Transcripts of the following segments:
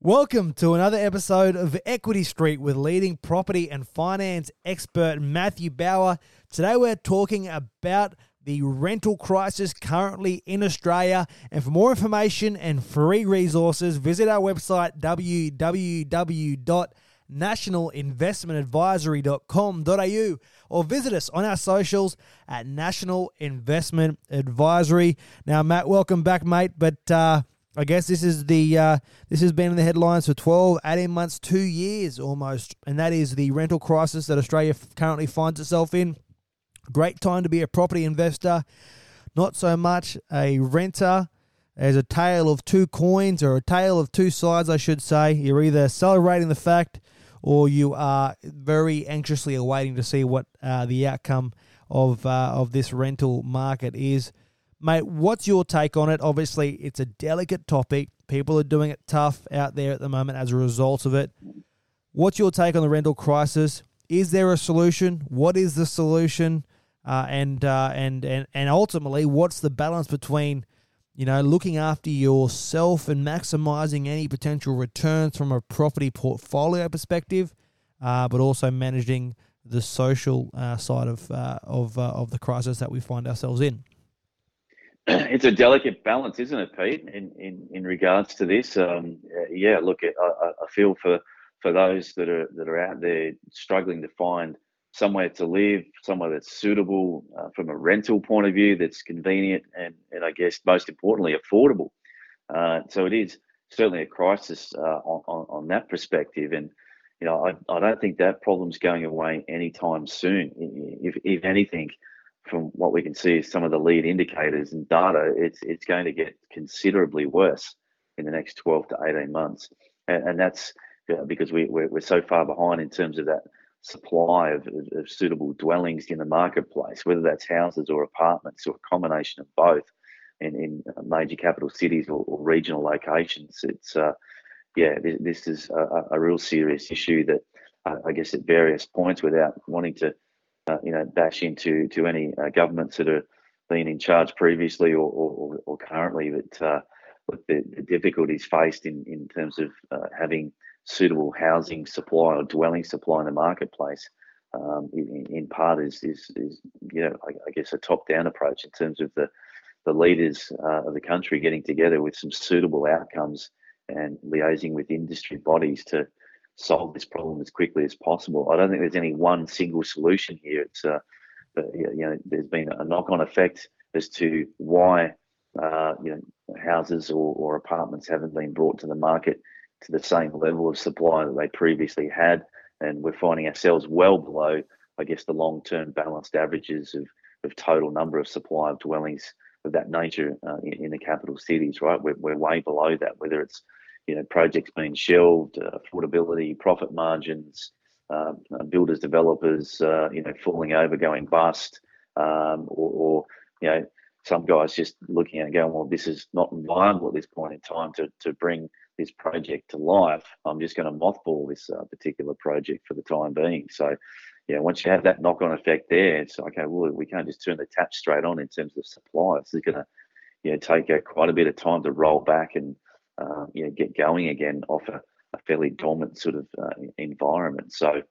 Welcome to another episode of Equity Street with leading property and finance expert Matthew Bauer. Today we're talking about the rental crisis currently in Australia. And for more information and free resources, visit our website www.nationalinvestmentadvisory.com.au or visit us on our socials at National Investment Advisory. Now, Matt, welcome back, mate. But uh, I guess this is the uh, this has been in the headlines for 12, 18 months, two years almost, and that is the rental crisis that Australia currently finds itself in. Great time to be a property investor, not so much a renter. There's a tale of two coins, or a tale of two sides, I should say. You're either celebrating the fact, or you are very anxiously awaiting to see what uh, the outcome of uh, of this rental market is. Mate, what's your take on it? Obviously, it's a delicate topic. People are doing it tough out there at the moment as a result of it. What's your take on the rental crisis? Is there a solution? What is the solution? Uh, and uh, and and and ultimately, what's the balance between, you know, looking after yourself and maximizing any potential returns from a property portfolio perspective, uh, but also managing the social uh, side of uh, of uh, of the crisis that we find ourselves in it's a delicate balance, isn't it, Pete? In in, in regards to this, um, yeah. Look, I, I feel for for those that are that are out there struggling to find somewhere to live, somewhere that's suitable uh, from a rental point of view, that's convenient, and and I guess most importantly, affordable. Uh, so it is certainly a crisis uh, on, on, on that perspective, and you know I, I don't think that problem's going away anytime soon. If if anything from what we can see is some of the lead indicators and data, it's it's going to get considerably worse in the next 12 to 18 months, and, and that's because we we're, we're, so far behind in terms of that supply of, of, of, suitable dwellings in the marketplace, whether that's houses or apartments or a combination of both, in, in major capital cities or, or regional locations. It's uh, yeah, this, this is a, a, real serious issue that uh, I guess at various points, without wanting to uh, you know, bash into to any uh, governments that have been in charge previously or, or, or currently. But uh, the, the, difficulties faced in, in terms of uh, having suitable housing supply or dwelling supply in the marketplace, um, in, in, part is, is, is you know, I, I, guess a top-down approach in terms of the the leaders uh, of the country getting together with some suitable outcomes and liaising with industry bodies to solve this problem as quickly as possible. I don't think there's any one single solution here. It's uh, you know, there's been a knock-on effect as to why uh, you know houses or, or apartments haven't been brought to the market to the same level of supply that they previously had, and we're finding ourselves well below, I guess, the long-term balanced averages of of total number of supply of dwellings of that nature uh, in, in, the capital cities. Right, we're, we're way below that. Whether it's you know, projects being shelved, uh, affordability, profit margins, uh, builders, developers, uh, you know, falling over, going bust, um, or, or, you know, some guys just looking at it going, well, this is not viable at this point in time to, to bring this project to life. I'm just going to mothball this uh, particular project for the time being. So, yeah, once you have that knock-on effect there, it's okay. Well, we can't just turn the tap straight on in terms of supply. It's going to, you know, take uh, quite a bit of time to roll back and uh, you know, get going again off a, a fairly dormant sort of uh, environment. So,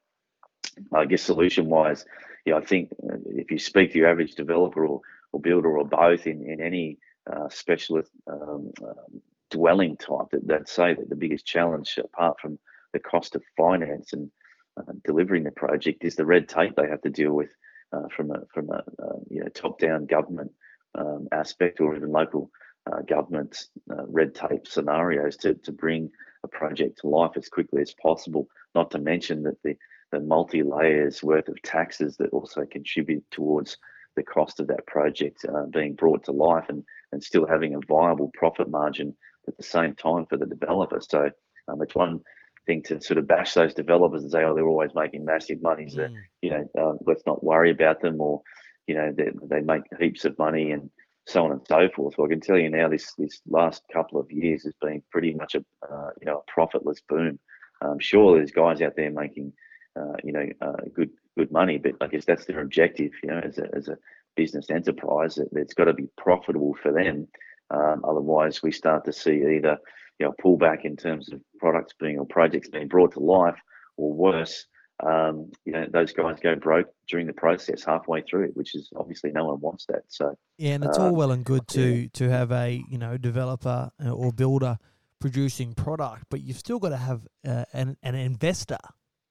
I guess solution wise, yeah, I think uh, if you speak to your average developer or, or builder or both in, in any uh, specialist um, um, dwelling type, that, they'd say that the biggest challenge, apart from the cost of finance and uh, delivering the project, is the red tape they have to deal with uh, from a from a you know top down government um, aspect or even local uh, government uh, red tape scenarios to, to bring a project to life as quickly as possible. Not to mention that the, the multi layers worth of taxes that also contribute towards the cost of that project uh, being brought to life and, and still having a viable profit margin at the same time for the developer. So um, it's one thing to sort of bash those developers and say, oh, they're always making massive money. So, mm. you know, uh, let's not worry about them or, you know, they, they make heaps of money and so on and so forth. Well, I can tell you now, this this last couple of years has been pretty much a uh, you know a profitless boom. Um, sure, there's guys out there making uh, you know uh, good good money, but I guess that's their objective. You know, as a as a business enterprise, it, has got to be profitable for them. Um, otherwise, we start to see either you know pullback in terms of products being or projects being brought to life, or worse, um, you know those guys go broke during the process halfway through, which is obviously no one wants that. So yeah, and it's uh, all well and good to yeah. to have a you know developer uh, or builder producing product, but you've still got to have uh, an an investor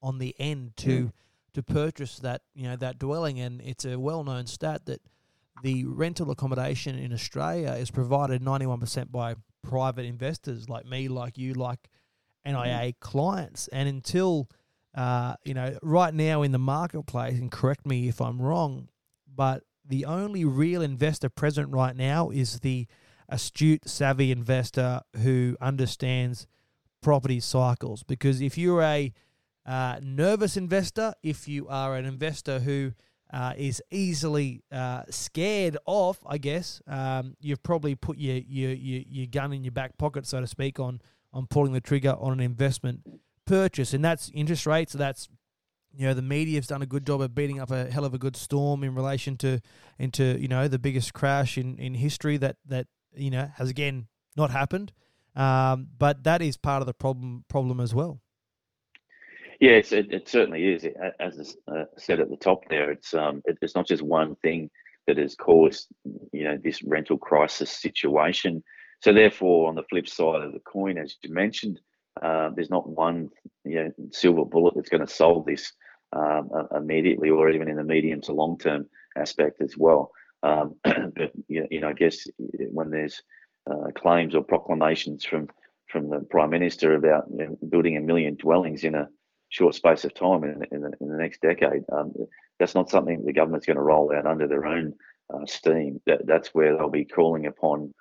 on the end to mm. to purchase that you know that dwelling, and it's a well known stat that the rental accommodation in Australia is provided ninety one percent by private investors like me, like you, like NIA mm. clients, and until uh, you know, right now in the marketplace, and correct me if I'm wrong, but the only real investor present right now is the astute, savvy investor who understands property cycles. Because if you're a uh, nervous investor, if you are an investor who uh, is easily uh, scared off, I guess, um, you've probably put your, your, your, your gun in your back pocket, so to speak, on, on pulling the trigger on an investment purchase, and that's interest rates. So That's you know the media's done a good job of beating up a hell of a good storm in relation to into you know the biggest crash in, in history that that you know has again not happened, um, but that is part of the problem problem as well. Yes, it, it certainly is. As I uh, said at the top there, it's um, it, it's not just one thing that has caused you know this rental crisis situation. So therefore, on the flip side of the coin, as you mentioned, uh, there's not one you know, silver bullet that's going to solve this um, immediately or even in the medium to long term aspect as well. Um, but you know, I guess when there's uh, claims or proclamations from from the prime minister about you know, building a million dwellings in a short space of time in, in, the, in the next decade, um, that's not something the government's going to roll out under their own uh, steam. That, that's where they'll be calling upon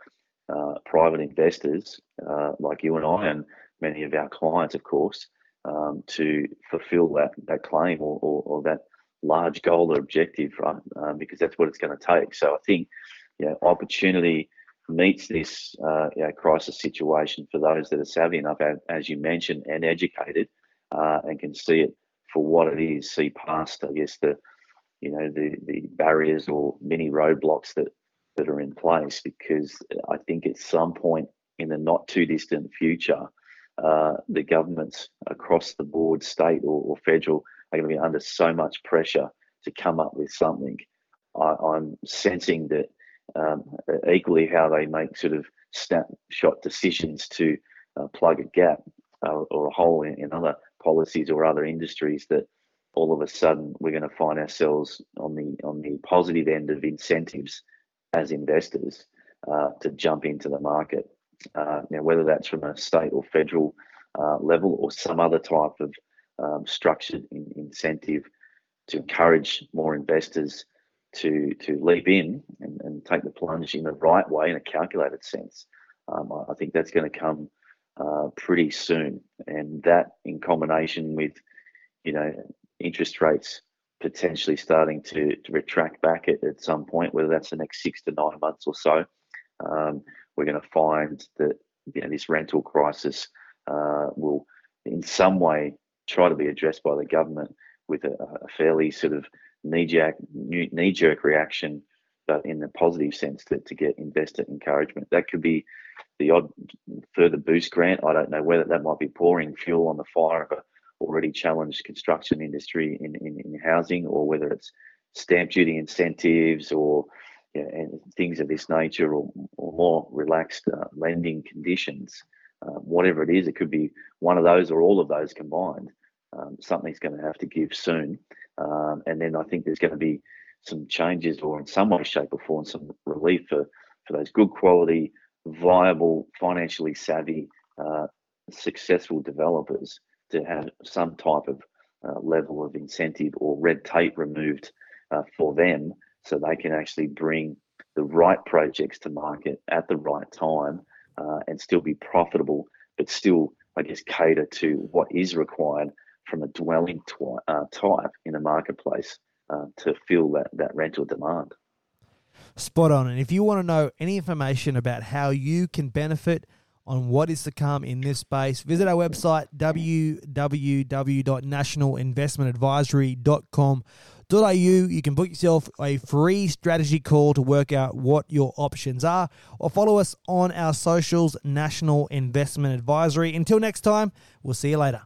uh, private investors uh, like you and I and many of our clients, of course, um, to fulfill that that claim or, or, or, that large goal or objective, right? Um, because that's what it's going to take. So I think, you know, opportunity meets this uh, you know, crisis situation for those that are savvy enough, as you mentioned, and educated, uh, and can see it for what it is, see past, I guess, the you know the the barriers or many roadblocks that that are in place. Because I think at some point in the not too distant future, uh, the governments across the board, state or, or, federal, are going to be under so much pressure to come up with something. I, am sensing that um, equally how they make sort of snapshot decisions to uh, plug a gap uh, or a hole in, in, other policies or other industries that all of a sudden we're going to find ourselves on the on the positive end of incentives as investors uh, to jump into the market uh, know, whether that's from a state or federal uh, level or some other type of um, structured in, incentive to encourage more investors to to leap in and, and, take the plunge in the right way in a calculated sense. Um, I, I, think that's going to come uh, pretty soon, and that in combination with you know interest rates potentially starting to, to retract back at, at some point, whether that's the next six to nine months or so. Um, we're going to find that you know, this rental crisis uh, will, in some way, try to be addressed by the government with a, a fairly sort of knee-jerk, reaction, but in the positive sense to, to get investor encouragement. That could be the odd further boost grant. I don't know whether that might be pouring fuel on the fire of a already challenged construction industry in, in, in housing, or whether it's stamp duty incentives or and things of this nature or, or more relaxed uh, lending conditions, uh, whatever it is, it could be one of those or all of those combined. Um, something's going to have to give soon. Um, and then I think there's going to be some changes or in some way, shape or form, some relief for, for those good quality, viable, financially savvy, uh, successful developers to have some type of uh, level of incentive or red tape removed uh, for them so they can actually bring the right projects to market at the right time uh, and still be profitable, but still, I guess, cater to what is required from a dwelling twi- uh, type in the marketplace uh, to fill that, that rental demand. Spot on. And if you want to know any information about how you can benefit on what is to come in this space, visit our website www.nationalinvestmentadvisory.com nationalinvestment.com.au. You can book yourself a free strategy call to work out what your options are, or follow us on our socials, National Investment Advisory. Until next time, we'll see you later.